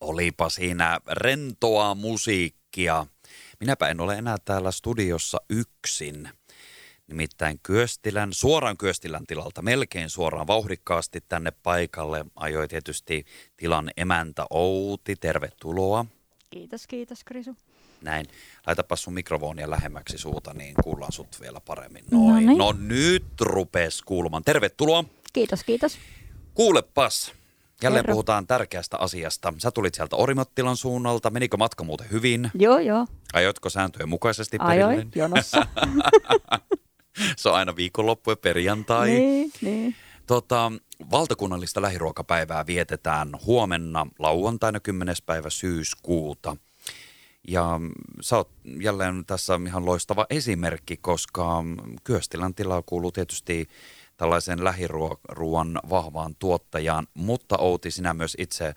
Olipa siinä rentoa musiikkia. Minäpä en ole enää täällä studiossa yksin. Nimittäin Kyöstilän, suoraan Kyöstilän tilalta, melkein suoraan vauhdikkaasti tänne paikalle ajoi tietysti tilan emäntä Outi. Tervetuloa. Kiitos, kiitos Krisu. Näin. Laitapa sun mikrofonia lähemmäksi suuta, niin kuullaan sut vielä paremmin. Noin. No, niin. no nyt rupes kuulumaan. Tervetuloa. Kiitos, kiitos. Kuulepas, Jälleen Kerro. puhutaan tärkeästä asiasta. Sä tulit sieltä Orimattilan suunnalta. Menikö matka muuten hyvin? Joo, joo. Ajoitko sääntöjen mukaisesti Ajoin, perille? jonossa. Se on aina viikonloppu ja perjantai. Niin, niin. Tota, valtakunnallista lähiruokapäivää vietetään huomenna lauantaina 10. päivä syyskuuta. Ja sä oot jälleen tässä ihan loistava esimerkki, koska Kyöstilän tilaa kuuluu tietysti tällaisen lähiruuan vahvaan tuottajaan, mutta Outi, sinä myös itse ö,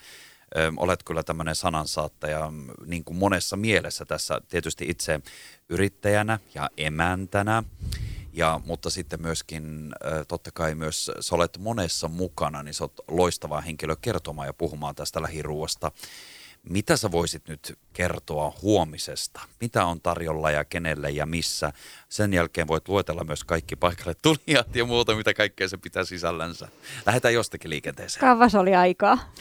olet kyllä tämmöinen sanansaattaja niin kuin monessa mielessä tässä tietysti itse yrittäjänä ja emäntänä. Ja, mutta sitten myöskin totta kai myös sä olet monessa mukana, niin sä oot loistava henkilö kertomaan ja puhumaan tästä lähiruuasta. Mitä sä voisit nyt kertoa huomisesta? Mitä on tarjolla ja kenelle ja missä? Sen jälkeen voit luetella myös kaikki paikalle tulijat ja muuta, mitä kaikkea se pitää sisällänsä. Lähdetään jostakin liikenteeseen. Kauas oli aikaa.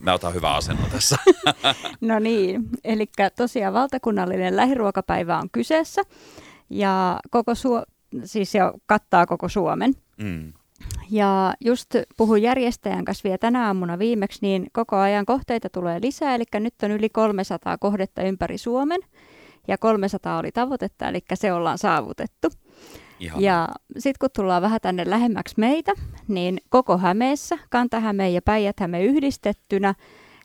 Mä otan hyvä asenno tässä. no niin, eli tosiaan valtakunnallinen lähiruokapäivä on kyseessä ja koko Suo- siis jo kattaa koko Suomen. Mm. Ja just puhuin järjestäjän kanssa vielä tänä aamuna viimeksi, niin koko ajan kohteita tulee lisää, eli nyt on yli 300 kohdetta ympäri Suomen, ja 300 oli tavoitetta, eli se ollaan saavutettu. Ihan. Ja sitten kun tullaan vähän tänne lähemmäksi meitä, niin koko Hämeessä, Kanta-Häme ja Päijät-Häme yhdistettynä,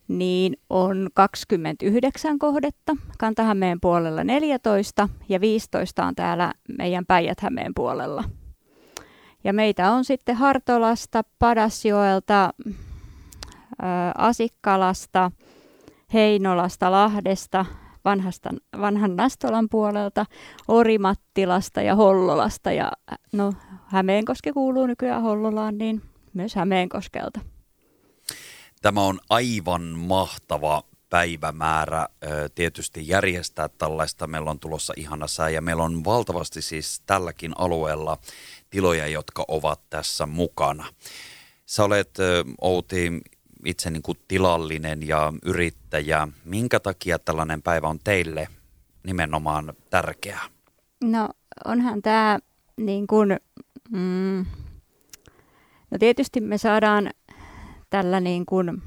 niin on 29 kohdetta, Kanta-Hämeen puolella 14 ja 15 on täällä meidän Päijät-Hämeen puolella. Ja meitä on sitten Hartolasta, Padasjoelta, Asikkalasta, Heinolasta, Lahdesta, vanhasta, vanhan Nastolan puolelta, Orimattilasta ja Hollolasta. Ja no, Hämeenkoski kuuluu nykyään Hollolaan, niin myös Hämeenkoskelta. Tämä on aivan mahtava päivämäärä tietysti järjestää tällaista. Meillä on tulossa ihana sää ja meillä on valtavasti siis tälläkin alueella tiloja, jotka ovat tässä mukana. Sä olet Outi itse niin kuin tilallinen ja yrittäjä. Minkä takia tällainen päivä on teille nimenomaan tärkeä? No onhan tämä niin kuin, mm, no tietysti me saadaan tällä niin kuin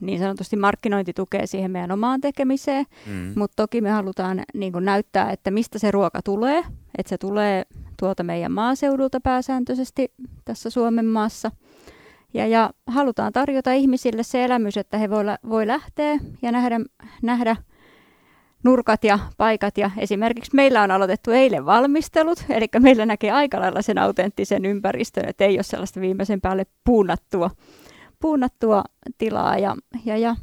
niin sanotusti markkinointi tukee siihen meidän omaan tekemiseen, mm. mutta toki me halutaan niin kuin näyttää, että mistä se ruoka tulee, että se tulee tuolta meidän maaseudulta pääsääntöisesti tässä Suomen maassa. Ja, ja halutaan tarjota ihmisille se elämys, että he voi, voi lähteä ja nähdä, nähdä nurkat ja paikat. Ja esimerkiksi meillä on aloitettu eilen valmistelut, eli meillä näkee aika lailla sen autenttisen ympäristön, että ei ole sellaista viimeisen päälle puunattua puunattua tilaa ja, ja, ja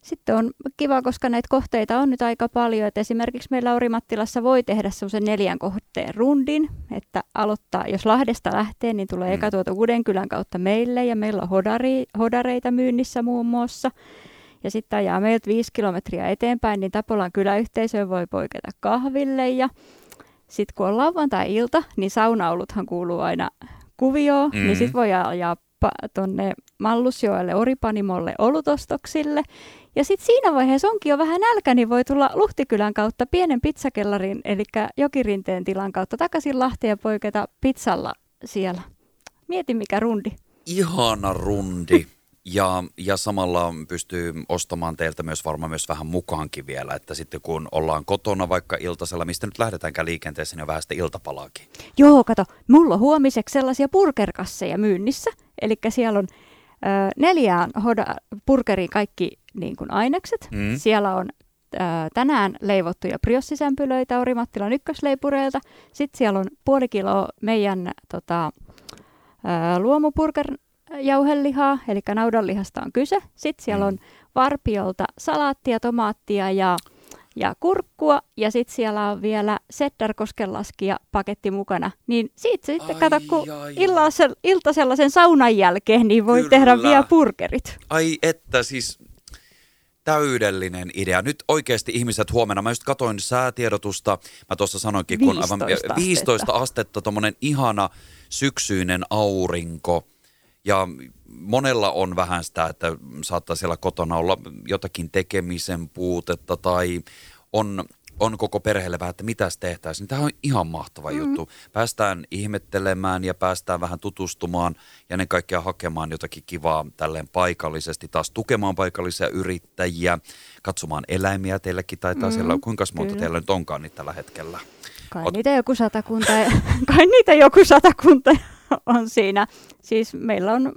sitten on kiva, koska näitä kohteita on nyt aika paljon, että esimerkiksi meillä Orimattilassa voi tehdä semmoisen neljän kohteen rundin, että aloittaa, jos Lahdesta lähtee, niin tulee mm. eka tuota Udenkylän kautta meille ja meillä on hodari, hodareita myynnissä muun muassa. Ja sitten ajaa meiltä viisi kilometriä eteenpäin, niin Tapolan kyläyhteisöön voi poiketa kahville ja sitten kun on lauantai-ilta, niin saunauluthan kuuluu aina kuvioon, niin mm. niin sitten voi ajaa tuonne Mallusjoelle Oripanimolle olutostoksille. Ja sitten siinä vaiheessa onkin jo vähän nälkä, niin voi tulla Luhtikylän kautta pienen pizzakellarin, eli Jokirinteen tilan kautta takaisin Lahteen ja poiketa pizzalla siellä. Mieti mikä rundi. Ihana rundi. Ja, ja samalla pystyy ostamaan teiltä myös varmaan myös vähän mukaankin vielä, että sitten kun ollaan kotona vaikka iltasella, mistä nyt lähdetäänkään liikenteeseen, niin vähän sitten iltapalaakin. Joo, kato, mulla on huomiseksi sellaisia burgerkasseja myynnissä, eli siellä on ö, neljään hoda, burgeriin kaikki niin kuin ainekset. Mm. Siellä on ö, tänään leivottuja priossisämpylöitä Orimattilan ykkösleipureilta. Sitten siellä on puoli kiloa meidän tota, ö, luomupurger jauhelihaa, eli naudanlihasta on kyse. Sitten siellä on varpiolta salaattia, tomaattia ja, ja kurkkua, ja sitten siellä on vielä Seddarkoskenlaskija paketti mukana. Niin siitä sitten, ai, kato, kun ilta sellaisen saunan jälkeen, niin voi Kyllä. tehdä vielä burgerit. Ai että, siis täydellinen idea. Nyt oikeasti ihmiset huomenna, mä just katoin säätiedotusta, mä tuossa sanoinkin, kun 15 aivan astetta. 15 astetta, tuommoinen ihana syksyinen aurinko. Ja monella on vähän sitä, että saattaa siellä kotona olla jotakin tekemisen puutetta tai on, on koko perheelle vähän, että mitäs tehtäisiin. Tämä on ihan mahtava mm. juttu. Päästään ihmettelemään ja päästään vähän tutustumaan ja ennen kaikkea hakemaan jotakin kivaa tälleen paikallisesti. Taas tukemaan paikallisia yrittäjiä, katsomaan eläimiä teilläkin taitaa mm, siellä. Kuinka monta kyllä. teillä nyt onkaan niitä tällä hetkellä? Kai Ot- niitä joku satakunta, kai niitä joku satakunta on siinä. Siis meillä on äh,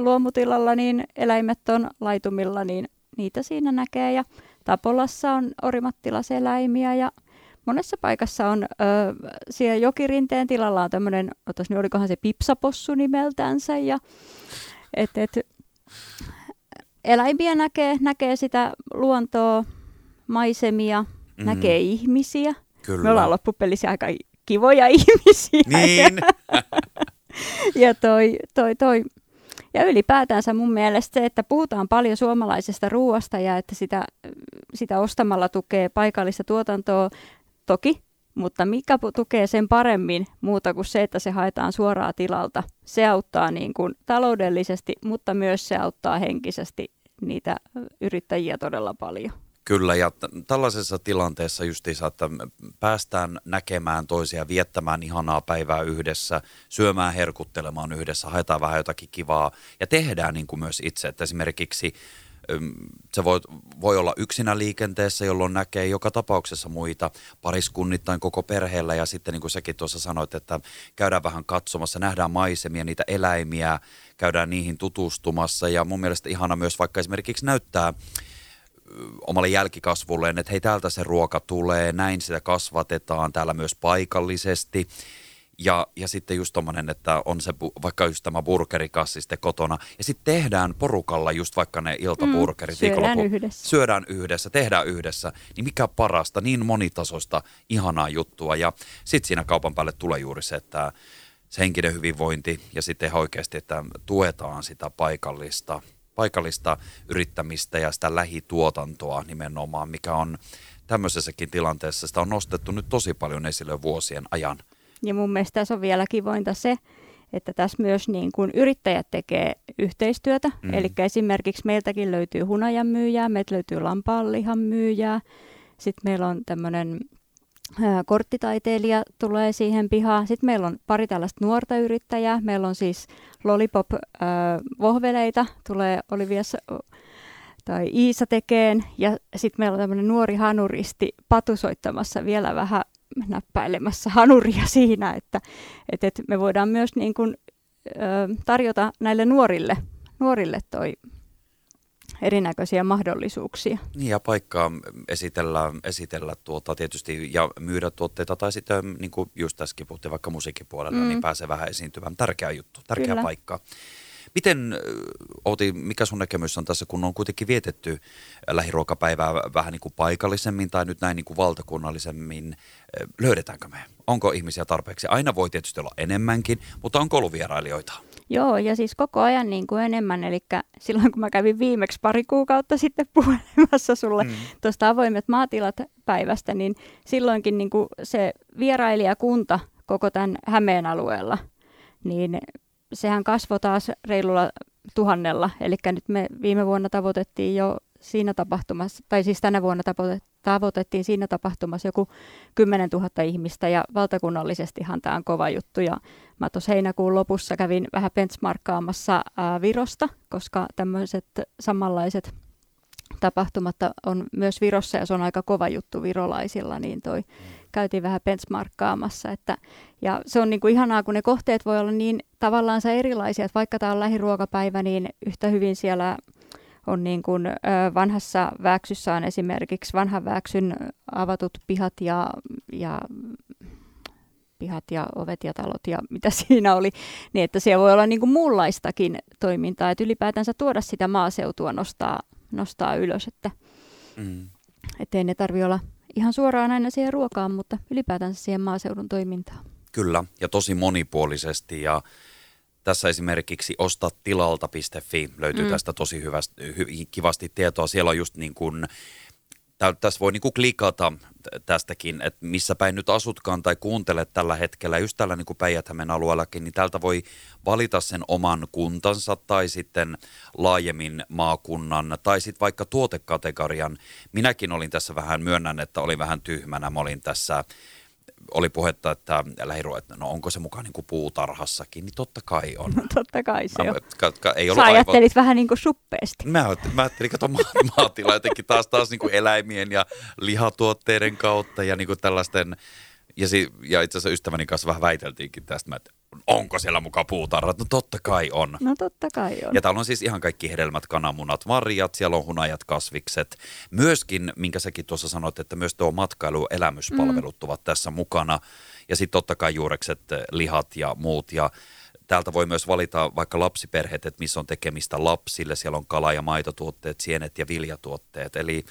luomutilalla niin eläimet on laitumilla, niin niitä siinä näkee. Ja Tapolassa on orimattilaseläimiä ja monessa paikassa on, ö, siellä jokirinteen tilalla on tämmöinen, otas nyt olikohan se pipsapossu nimeltänsä. Ja, et, et, eläimiä näkee, näkee sitä luontoa, maisemia, Mm. näkee ihmisiä. Kyllä. Me ollaan loppupelissä aika kivoja ihmisiä. Niin. Ja, toi, toi, toi. ja ylipäätänsä mun mielestä se, että puhutaan paljon suomalaisesta ruoasta ja että sitä, sitä ostamalla tukee paikallista tuotantoa, toki, mutta mikä tukee sen paremmin muuta kuin se, että se haetaan suoraan tilalta. Se auttaa niin kuin taloudellisesti, mutta myös se auttaa henkisesti niitä yrittäjiä todella paljon. Kyllä, ja t- tällaisessa tilanteessa justiinsa, että päästään näkemään toisia, viettämään ihanaa päivää yhdessä, syömään, herkuttelemaan yhdessä, haetaan vähän jotakin kivaa ja tehdään niin kuin myös itse. Että esimerkiksi se voi, voi olla yksinä liikenteessä, jolloin näkee joka tapauksessa muita pariskunnittain koko perheellä ja sitten niin kuin säkin tuossa sanoit, että käydään vähän katsomassa, nähdään maisemia, niitä eläimiä, käydään niihin tutustumassa ja mun mielestä ihana myös vaikka esimerkiksi näyttää omalle jälkikasvulleen, että hei täältä se ruoka tulee, näin sitä kasvatetaan täällä myös paikallisesti. Ja, ja sitten just tommonen, että on se vaikka just tämä burgerikassi sitten kotona. Ja sitten tehdään porukalla just vaikka ne iltaburgerit. Mm, syödään viikonloppu- yhdessä. Syödään yhdessä, tehdään yhdessä. Niin mikä parasta, niin monitasoista, ihanaa juttua. Ja sitten siinä kaupan päälle tulee juuri se, että se henkinen hyvinvointi ja sitten ihan oikeasti, että tuetaan sitä paikallista, paikallista yrittämistä ja sitä lähituotantoa nimenomaan, mikä on tämmöisessäkin tilanteessa, sitä on nostettu nyt tosi paljon esille vuosien ajan. Ja mun mielestä tässä on vielä kivointa se, että tässä myös niin kuin yrittäjät tekee yhteistyötä. Mm. Eli esimerkiksi meiltäkin löytyy hunajan myyjää, meiltä löytyy lampaanlihan myyjää. Sitten meillä on tämmöinen korttitaiteilija tulee siihen pihaan. Sitten meillä on pari tällaista nuorta yrittäjää. Meillä on siis Lollipop-vohveleita, tulee Olivias tai Iisa tekeen. Ja sitten meillä on tämmöinen nuori hanuristi patusoittamassa vielä vähän näppäilemässä hanuria siinä, että, että, että me voidaan myös niin kuin, ö, tarjota näille nuorille, nuorille toi erinäköisiä mahdollisuuksia. Niin ja paikkaa esitellä, esitellä tuota tietysti ja myydä tuotteita tai sitten niin kuin just tässäkin puhuttiin vaikka musiikkipuolella, mm. Mm. niin pääsee vähän esiintymään. Tärkeä juttu, tärkeä Kyllä. paikka. Miten, ö, Outi, mikä sun näkemys on tässä, kun on kuitenkin vietetty lähiruokapäivää vähän niin kuin paikallisemmin tai nyt näin niin kuin valtakunnallisemmin, ö, löydetäänkö me? Onko ihmisiä tarpeeksi? Aina voi tietysti olla enemmänkin, mutta onko ollut vierailijoita? Joo, ja siis koko ajan niin kuin enemmän, eli silloin kun mä kävin viimeksi pari kuukautta sitten puhelimassa sulle mm. tuosta avoimet maatilat päivästä, niin silloinkin niin kuin se vierailijakunta koko tämän Hämeen alueella, niin sehän kasvoi taas reilulla tuhannella, eli nyt me viime vuonna tavoitettiin jo siinä tapahtumassa, tai siis tänä vuonna tavoitet- tavoitettiin siinä tapahtumassa joku 10 000 ihmistä, ja valtakunnallisestihan tämä on kova juttu, ja mä tuossa heinäkuun lopussa kävin vähän benchmarkkaamassa Virosta, koska tämmöiset samanlaiset tapahtumat on myös Virossa, ja se on aika kova juttu virolaisilla, niin toi käytiin vähän benchmarkkaamassa. Että, ja se on niin kuin ihanaa, kun ne kohteet voi olla niin tavallaan erilaisia, että vaikka tämä on lähiruokapäivä, niin yhtä hyvin siellä on niin kuin, vanhassa Vääksyssä on esimerkiksi vanhan Vääksyn avatut pihat ja, ja pihat ja ovet ja talot ja mitä siinä oli, niin että siellä voi olla niin kuin muunlaistakin toimintaa, että ylipäätänsä tuoda sitä maaseutua nostaa, nostaa ylös, että Mm. ettei ne tarvi olla ihan suoraan aina siihen ruokaan, mutta ylipäätänsä siihen maaseudun toimintaan. Kyllä, ja tosi monipuolisesti ja tässä esimerkiksi ostatilalta.fi löytyy mm. tästä tosi hyvästi, hy, kivasti tietoa. Siellä on just niin kuin tässä voi niinku klikata tästäkin, että missä päin nyt asutkaan tai kuuntelet tällä hetkellä, just tällä niinku päijät alueellakin, niin täältä voi valita sen oman kuntansa tai sitten laajemmin maakunnan tai sitten vaikka tuotekategorian. Minäkin olin tässä vähän, myönnän, että olin vähän tyhmänä. Mä olin tässä oli puhetta, että lähiruo, että no onko se mukaan niin kuin puutarhassakin, niin totta kai on. No totta kai se mä, on. Ka, ka, ei Sä ajattelit vähän niin kuin suppeesti. Mä, mä ajattelin, kato ma- maatila jotenkin taas, taas niin kuin eläimien ja lihatuotteiden kautta ja niin kuin tällaisten ja, si, ja itse asiassa ystäväni kanssa vähän väiteltiinkin tästä, että onko siellä mukaan puutarhat? No totta kai on. No totta kai on. Ja täällä on siis ihan kaikki hedelmät, kananmunat, marjat, siellä on hunajat, kasvikset. Myöskin, minkä säkin tuossa sanoit, että myös tuo matkailu- elämyspalvelut mm. ovat tässä mukana. Ja sitten totta kai juurekset, lihat ja muut. Ja täältä voi myös valita vaikka lapsiperheet, että missä on tekemistä lapsille. Siellä on kala- ja maitotuotteet, sienet ja viljatuotteet. Eli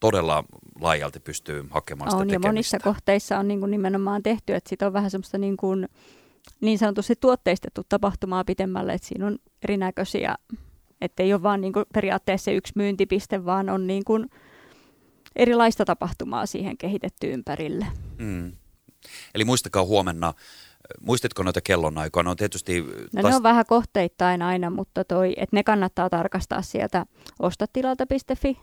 todella laajalti pystyy hakemaan on, sitä tekemistä. ja monissa kohteissa on niin kuin nimenomaan tehty, että siitä on vähän semmoista niin, kuin, niin sanotusti tuotteistettu tapahtumaa pitemmälle, että siinä on erinäköisiä, että ei ole vaan niin kuin periaatteessa yksi myyntipiste, vaan on niin kuin erilaista tapahtumaa siihen kehitetty ympärille. Mm. Eli muistakaa huomenna Muistitko noita kellonaikoja? No, tietysti no taas... ne on vähän kohteittain aina, mutta toi, että ne kannattaa tarkastaa sieltä ostatilalta.fi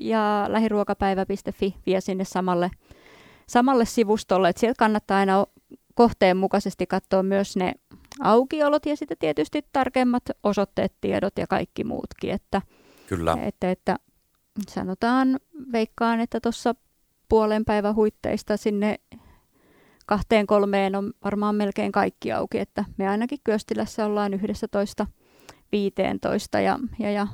ja lähiruokapäivä.fi vie sinne samalle, samalle sivustolle. Et sieltä kannattaa aina kohteen mukaisesti katsoa myös ne aukiolot ja sitten tietysti tarkemmat osoitteet, tiedot ja kaikki muutkin. Että, Kyllä. Että, että sanotaan, veikkaan, että tuossa puolen päivän huitteista sinne kahteen kolmeen on varmaan melkein kaikki auki, että me ainakin Kyöstilässä ollaan 11 15 ja, ja, ja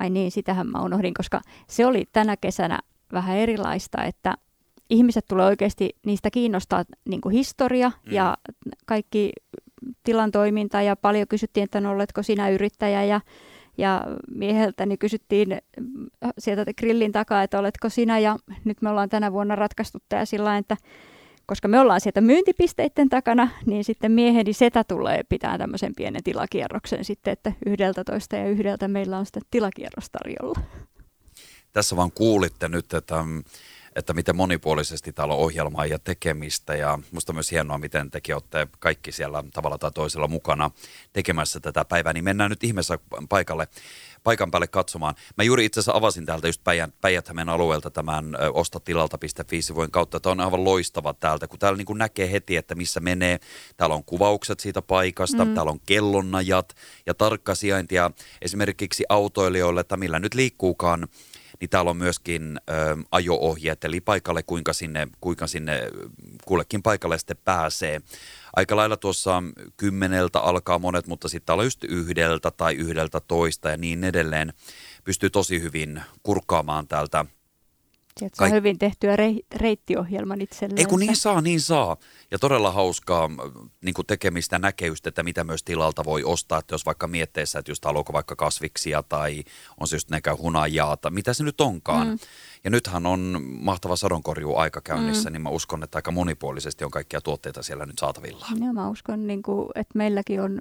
ai niin, sitähän mä unohdin, koska se oli tänä kesänä vähän erilaista, että ihmiset tulee oikeasti, niistä kiinnostaa niin kuin historia mm. ja kaikki tilan toiminta ja paljon kysyttiin, että no, oletko sinä yrittäjä ja ja mieheltäni kysyttiin sieltä grillin takaa, että oletko sinä, ja nyt me ollaan tänä vuonna ratkaistu tämä sillä että koska me ollaan sieltä myyntipisteiden takana, niin sitten mieheni setä tulee pitää tämmöisen pienen tilakierroksen sitten, että yhdeltä toista ja yhdeltä meillä on sitten tilakierros tarjolla. Tässä vaan kuulitte nyt, että että miten monipuolisesti täällä on ohjelmaa ja tekemistä ja musta myös hienoa, miten tekin olette kaikki siellä tavalla tai toisella mukana tekemässä tätä päivää, niin mennään nyt ihmeessä paikalle, paikan päälle katsomaan. Mä juuri itse asiassa avasin täältä just päijät alueelta tämän ostatilalta.fi-sivujen kautta. Tämä on aivan loistava täältä, kun täällä niin kuin näkee heti, että missä menee. Täällä on kuvaukset siitä paikasta, mm. täällä on kellonnajat ja tarkka sijaintia esimerkiksi autoilijoille, että millä nyt liikkuukaan niin täällä on myöskin ö, ajo-ohjeet, eli paikalle kuinka sinne, kuinka sinne kullekin paikalle sitten pääsee. Aika lailla tuossa kymmeneltä alkaa monet, mutta sitten täällä on just yhdeltä tai yhdeltä toista ja niin edelleen. Pystyy tosi hyvin kurkkaamaan täältä Saa Kaik- hyvin tehtyä rei- reittiohjelman itselleen. Ei kun niin saa, niin saa. Ja todella hauskaa niin kuin tekemistä näkeystä, että mitä myös tilalta voi ostaa. Että jos vaikka mietteessä, että just haluaako vaikka kasviksia tai on se just näkö hunajaa tai mitä se nyt onkaan. Mm. Ja nythän on mahtava sadonkorjuu aika käynnissä, mm. niin mä uskon, että aika monipuolisesti on kaikkia tuotteita siellä nyt saatavilla. Joo, mä uskon, niin kuin, että meilläkin on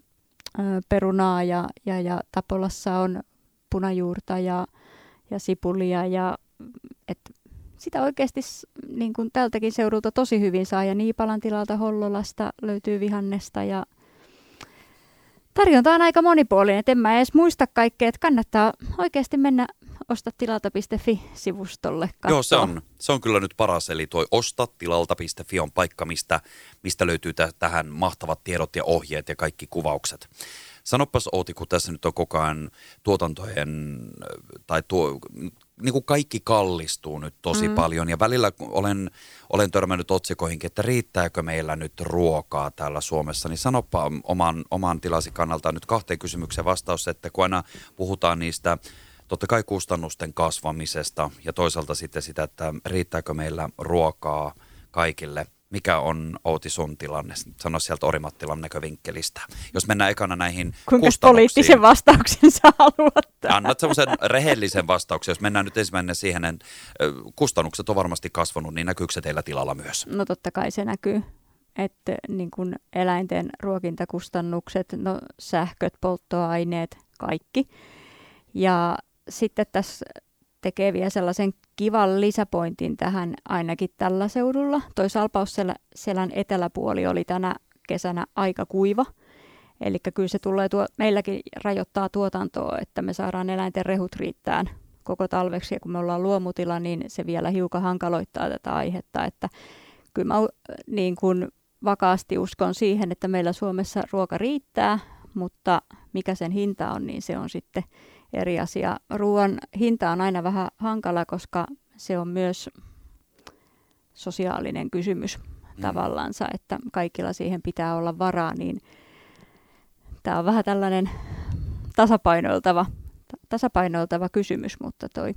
ö, perunaa ja, ja, ja Tapolassa on punajuurta ja, ja sipulia ja että sitä oikeasti niin kuin tältäkin seudulta tosi hyvin saa. Ja Niipalan tilalta Hollolasta löytyy vihannesta ja tarjonta on aika monipuolinen. Et en mä edes muista kaikkea, että kannattaa oikeasti mennä ostatilalta.fi-sivustolle katsoa. Joo, se on, se on kyllä nyt paras. Eli tuo ostatilalta.fi on paikka, mistä, mistä löytyy t- tähän mahtavat tiedot ja ohjeet ja kaikki kuvaukset. Sanopas Outi, kun tässä nyt on koko ajan tuotantojen tai tuo, niin kuin kaikki kallistuu nyt tosi mm. paljon ja välillä olen, olen törmännyt otsikoihinkin, että riittääkö meillä nyt ruokaa täällä Suomessa, niin sanopa oman, oman tilasi kannalta nyt kahteen kysymykseen vastaus, että kun aina puhutaan niistä totta kai kustannusten kasvamisesta ja toisaalta sitten sitä, että riittääkö meillä ruokaa kaikille – mikä on Outi sun tilanne? Sano sieltä Orimattilan näkövinkkelistä. Jos mennään ekana näihin Kuinka poliittisen vastauksen sä haluat? Annat semmoisen rehellisen vastauksen. Jos mennään nyt ensimmäinen siihen, että kustannukset on varmasti kasvanut, niin näkyykö se teillä tilalla myös? No totta kai se näkyy. että niin kuin eläinten ruokintakustannukset, no sähköt, polttoaineet, kaikki. Ja sitten tässä tekee vielä sellaisen kivan lisäpointin tähän ainakin tällä seudulla. Toi Salpausselän eteläpuoli oli tänä kesänä aika kuiva. Eli kyllä se tulee tuo, meilläkin rajoittaa tuotantoa, että me saadaan eläinten rehut riittään koko talveksi. Ja kun me ollaan luomutila, niin se vielä hiukan hankaloittaa tätä aihetta. Että kyllä mä niin kuin vakaasti uskon siihen, että meillä Suomessa ruoka riittää, mutta mikä sen hinta on, niin se on sitten eri asia. Ruoan hinta on aina vähän hankala, koska se on myös sosiaalinen kysymys mm. tavallansa, että kaikilla siihen pitää olla varaa, niin tämä on vähän tällainen tasapainoiltava, tasapainoiltava kysymys, mutta toi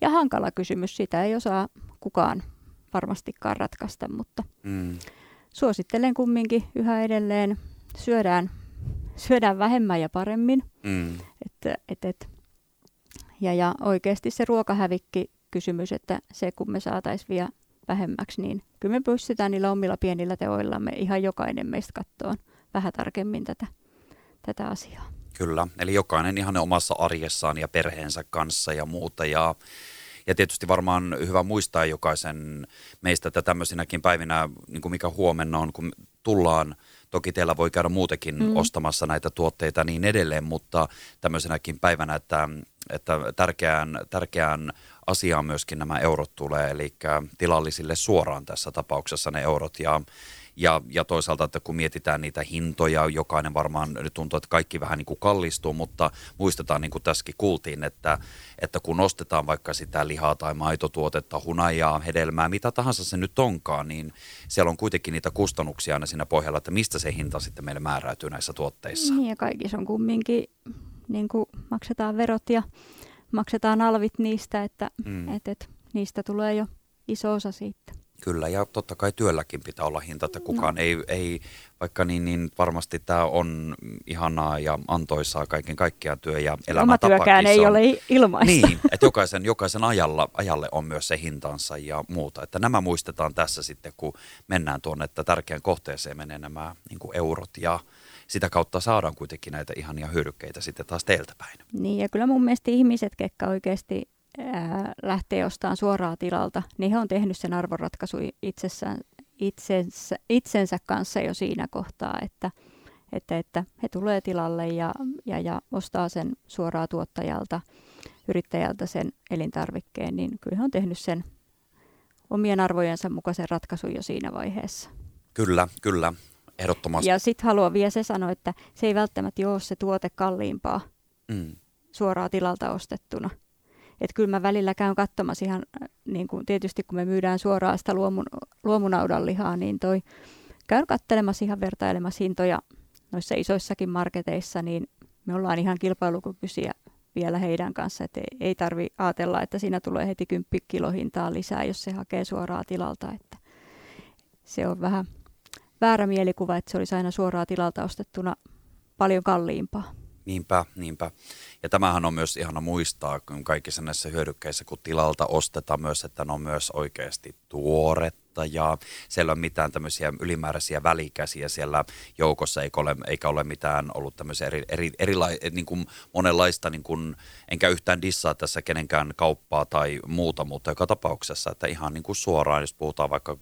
ja hankala kysymys, sitä ei osaa kukaan varmastikaan ratkaista, mutta mm. suosittelen kumminkin yhä edelleen syödään, syödään vähemmän ja paremmin. Mm. Et, et, et. Ja, ja oikeasti se ruokahävikki kysymys, että se kun me saataisiin vielä vähemmäksi, niin kyllä me pystytään niillä omilla pienillä teoillamme ihan jokainen meistä kattoon vähän tarkemmin tätä, tätä asiaa. Kyllä, eli jokainen ihan omassa arjessaan ja perheensä kanssa ja muuta. Ja ja tietysti varmaan hyvä muistaa jokaisen meistä, että tämmöisinäkin päivinä, niin kuin mikä huomenna on, kun tullaan, toki teillä voi käydä muutenkin mm. ostamassa näitä tuotteita niin edelleen, mutta tämmöisenäkin päivänä, että, että tärkeään, tärkeään asiaan myöskin nämä eurot tulee, eli tilallisille suoraan tässä tapauksessa ne eurot. Ja ja, ja toisaalta, että kun mietitään niitä hintoja, jokainen varmaan nyt tuntuu, että kaikki vähän niin kuin kallistuu, mutta muistetaan niin kuin tässäkin kuultiin, että, että kun ostetaan vaikka sitä lihaa tai maitotuotetta, hunajaa, hedelmää, mitä tahansa se nyt onkaan, niin siellä on kuitenkin niitä kustannuksia aina siinä pohjalla, että mistä se hinta sitten meille määräytyy näissä tuotteissa. Niin ja kaikissa on kumminkin, niin kuin maksetaan verot ja maksetaan alvit niistä, että mm. et, et, niistä tulee jo iso osa siitä. Kyllä, ja totta kai työlläkin pitää olla hinta, että kukaan no. ei, ei, vaikka niin, niin varmasti tämä on ihanaa ja antoisaa kaiken kaikkiaan työ ja elämäntapakin. Oma työkään ei ole ilmaista. Niin, että jokaisen, jokaisen ajalla, ajalle on myös se hintansa ja muuta. Että nämä muistetaan tässä sitten, kun mennään tuonne, että tärkeän kohteeseen menee nämä niin eurot ja sitä kautta saadaan kuitenkin näitä ihania hyödykkeitä sitten taas teiltä päin. Niin, ja kyllä mun mielestä ihmiset, ketkä oikeasti ää, lähtee ostamaan suoraa tilalta, niin he on tehnyt sen arvonratkaisu itsessään, itsensä, itsensä kanssa jo siinä kohtaa, että, että, että he tulee tilalle ja, ja, ja ostaa sen suoraa tuottajalta, yrittäjältä sen elintarvikkeen, niin kyllä he on tehnyt sen omien arvojensa mukaisen ratkaisun jo siinä vaiheessa. Kyllä, kyllä, ehdottomasti. Ja sitten haluan vielä se sanoa, että se ei välttämättä ole se tuote kalliimpaa mm. suoraa tilalta ostettuna – että kyllä mä välillä käyn katsomassa ihan, äh, niin kuin tietysti kun me myydään suoraan sitä luomun, luomunaudan lihaa, niin toi, käyn katselemassa ihan vertailemassa hintoja noissa isoissakin marketeissa, niin me ollaan ihan kilpailukykyisiä vielä heidän kanssa, että ei, ei tarvi ajatella, että siinä tulee heti 10 kilohintaa lisää, jos se hakee suoraa tilalta, että se on vähän väärä mielikuva, että se olisi aina suoraa tilalta ostettuna paljon kalliimpaa. Niinpä, niinpä. Ja tämähän on myös ihana muistaa kaikissa näissä hyödykkeissä, kun tilalta ostetaan myös, että ne on myös oikeasti tuoretta ja siellä on mitään tämmöisiä ylimääräisiä välikäsiä siellä joukossa, eikä ole, eikä ole mitään ollut tämmöisiä eri, eri, erila- niin kuin monenlaista, niin kuin, enkä yhtään dissaa tässä kenenkään kauppaa tai muuta, mutta joka tapauksessa, että ihan niin kuin suoraan, jos puhutaan vaikka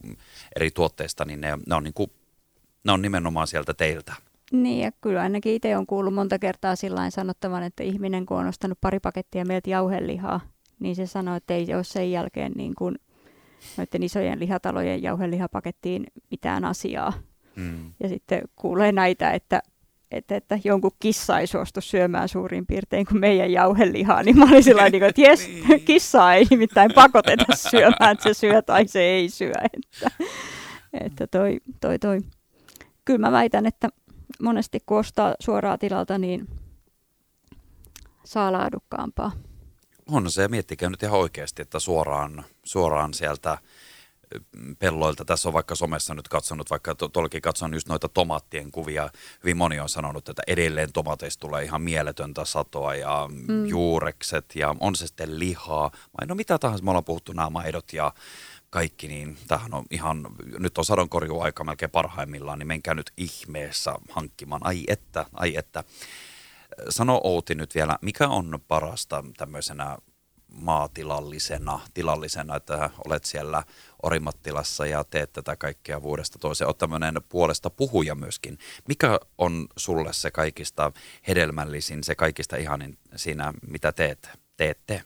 eri tuotteista, niin ne, ne on niin kuin, ne on nimenomaan sieltä teiltä. Niin, ja kyllä ainakin itse on kuullut monta kertaa sillä sanottavan, että ihminen kun on ostanut pari pakettia meiltä jauhelihaa, niin se sanoo, että ei ole sen jälkeen niin kuin noiden isojen lihatalojen jauhelihapakettiin mitään asiaa. Mm. Ja sitten kuulee näitä, että, että, että jonkun kissa ei suostu syömään suurin piirtein kuin meidän jauhelihaa, niin mä olin sillä niin että jes, niin. kissa ei nimittäin pakoteta syömään, että se syö tai se ei syö. Että, että toi, toi, toi. Kyllä mä väitän, että monesti kun ostaa suoraa tilalta, niin saa laadukkaampaa. On se, ja miettikää nyt ihan oikeasti, että suoraan, suoraan sieltä pelloilta. Tässä on vaikka somessa nyt katsonut, vaikka tuollakin katson just noita tomaattien kuvia. Hyvin moni on sanonut, että edelleen tomateista tulee ihan mieletöntä satoa ja mm. juurekset ja on se sitten lihaa. No mitä tahansa, me ollaan puhuttu nämä maidot ja kaikki, niin tämähän on ihan, nyt on sadonkorjuaika melkein parhaimmillaan, niin menkää nyt ihmeessä hankkimaan. Ai että, ai että. Sano Outi nyt vielä, mikä on parasta tämmöisenä maatilallisena, tilallisena, että olet siellä Orimattilassa ja teet tätä kaikkea vuodesta toiseen. Olet tämmöinen puolesta puhuja myöskin. Mikä on sulle se kaikista hedelmällisin, se kaikista ihanin siinä, mitä teet, teette?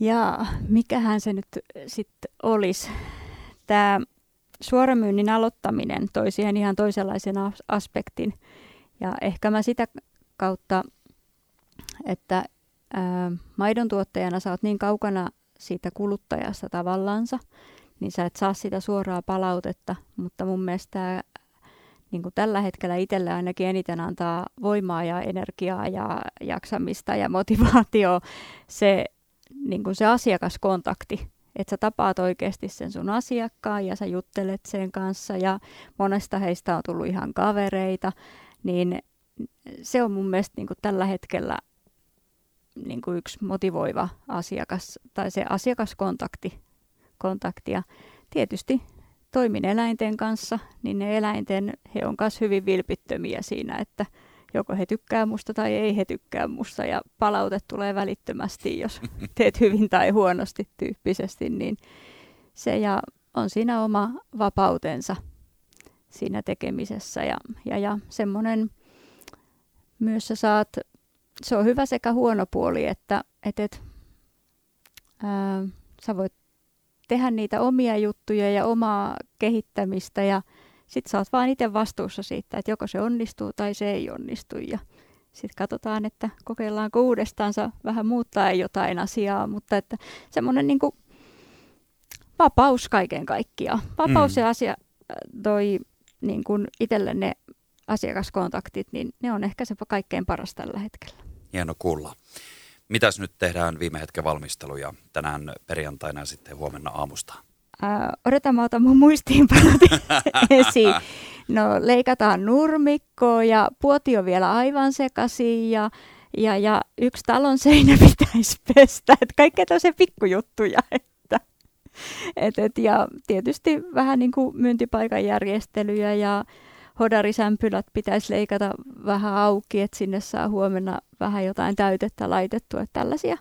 Ja mikähän se nyt sitten olisi? Tämä suoramyynnin aloittaminen toi siihen ihan toisenlaisen aspektin. Ja ehkä mä sitä kautta, että ää, maidon tuottajana sä oot niin kaukana siitä kuluttajasta tavallansa, niin sä et saa sitä suoraa palautetta, mutta mun mielestä tämä niin kuin tällä hetkellä itselle ainakin eniten antaa voimaa ja energiaa ja jaksamista ja motivaatio se, niin kuin se asiakaskontakti. Että sä tapaat oikeasti sen sun asiakkaan ja sä juttelet sen kanssa ja monesta heistä on tullut ihan kavereita, niin se on mun mielestä niin kuin tällä hetkellä niin kuin yksi motivoiva asiakas tai se asiakaskontakti. Kontakti. Ja tietysti toimin eläinten kanssa, niin ne eläinten, he on myös hyvin vilpittömiä siinä, että joko he tykkää musta tai ei he tykkää musta ja palaute tulee välittömästi, jos teet hyvin tai huonosti tyyppisesti, niin se ja on siinä oma vapautensa siinä tekemisessä ja, ja, ja semmoinen myös sä saat se on hyvä sekä huono puoli, että et, et, ää, sä voit tehdä niitä omia juttuja ja omaa kehittämistä ja sitten sä oot vaan itse vastuussa siitä, että joko se onnistuu tai se ei onnistu ja sitten katsotaan, että kokeillaanko uudestaansa vähän muuttaa jotain asiaa, mutta että semmoinen niin vapaus kaiken kaikkiaan. Vapaus mm. ja asia toi niin kuin itselle ne asiakaskontaktit, niin ne on ehkä se kaikkein paras tällä hetkellä. Hieno kuulla. Mitäs nyt tehdään viime hetken valmisteluja tänään perjantaina ja sitten huomenna aamusta? Äh, odotan, mä otan mun muistiinpanot esiin. No leikataan nurmikkoa ja puoti on vielä aivan sekaisin ja, ja, ja yksi talon seinä pitäisi pestä. Et kaikkea tosi pikkujuttuja. Että, et, et, ja tietysti vähän niin kuin myyntipaikan järjestelyjä ja hodarisämpylät pitäisi leikata vähän auki, että sinne saa huomenna vähän jotain täytettä laitettua. Että tällaisia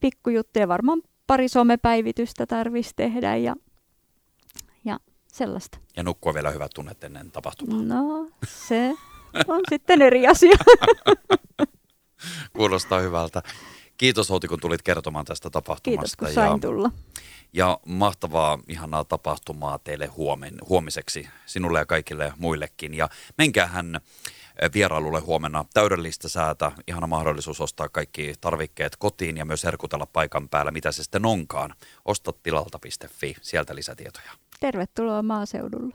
pikkujuttuja, varmaan pari somepäivitystä tarvitsisi tehdä ja sellaista. Ja nukkua vielä hyvät tunnet ennen tapahtumaa. No, se on sitten eri asia. Kuulostaa hyvältä. Kiitos Outi, kun tulit kertomaan tästä tapahtumasta. Kiitos, kun sain ja, tulla. Ja mahtavaa, ihanaa tapahtumaa teille huomen, huomiseksi, sinulle ja kaikille muillekin. Ja menkäähän eh, vierailulle huomenna täydellistä säätä, ihana mahdollisuus ostaa kaikki tarvikkeet kotiin ja myös herkutella paikan päällä, mitä se sitten onkaan. Ostat tilalta.fi, sieltä lisätietoja. Tervetuloa maaseudulle.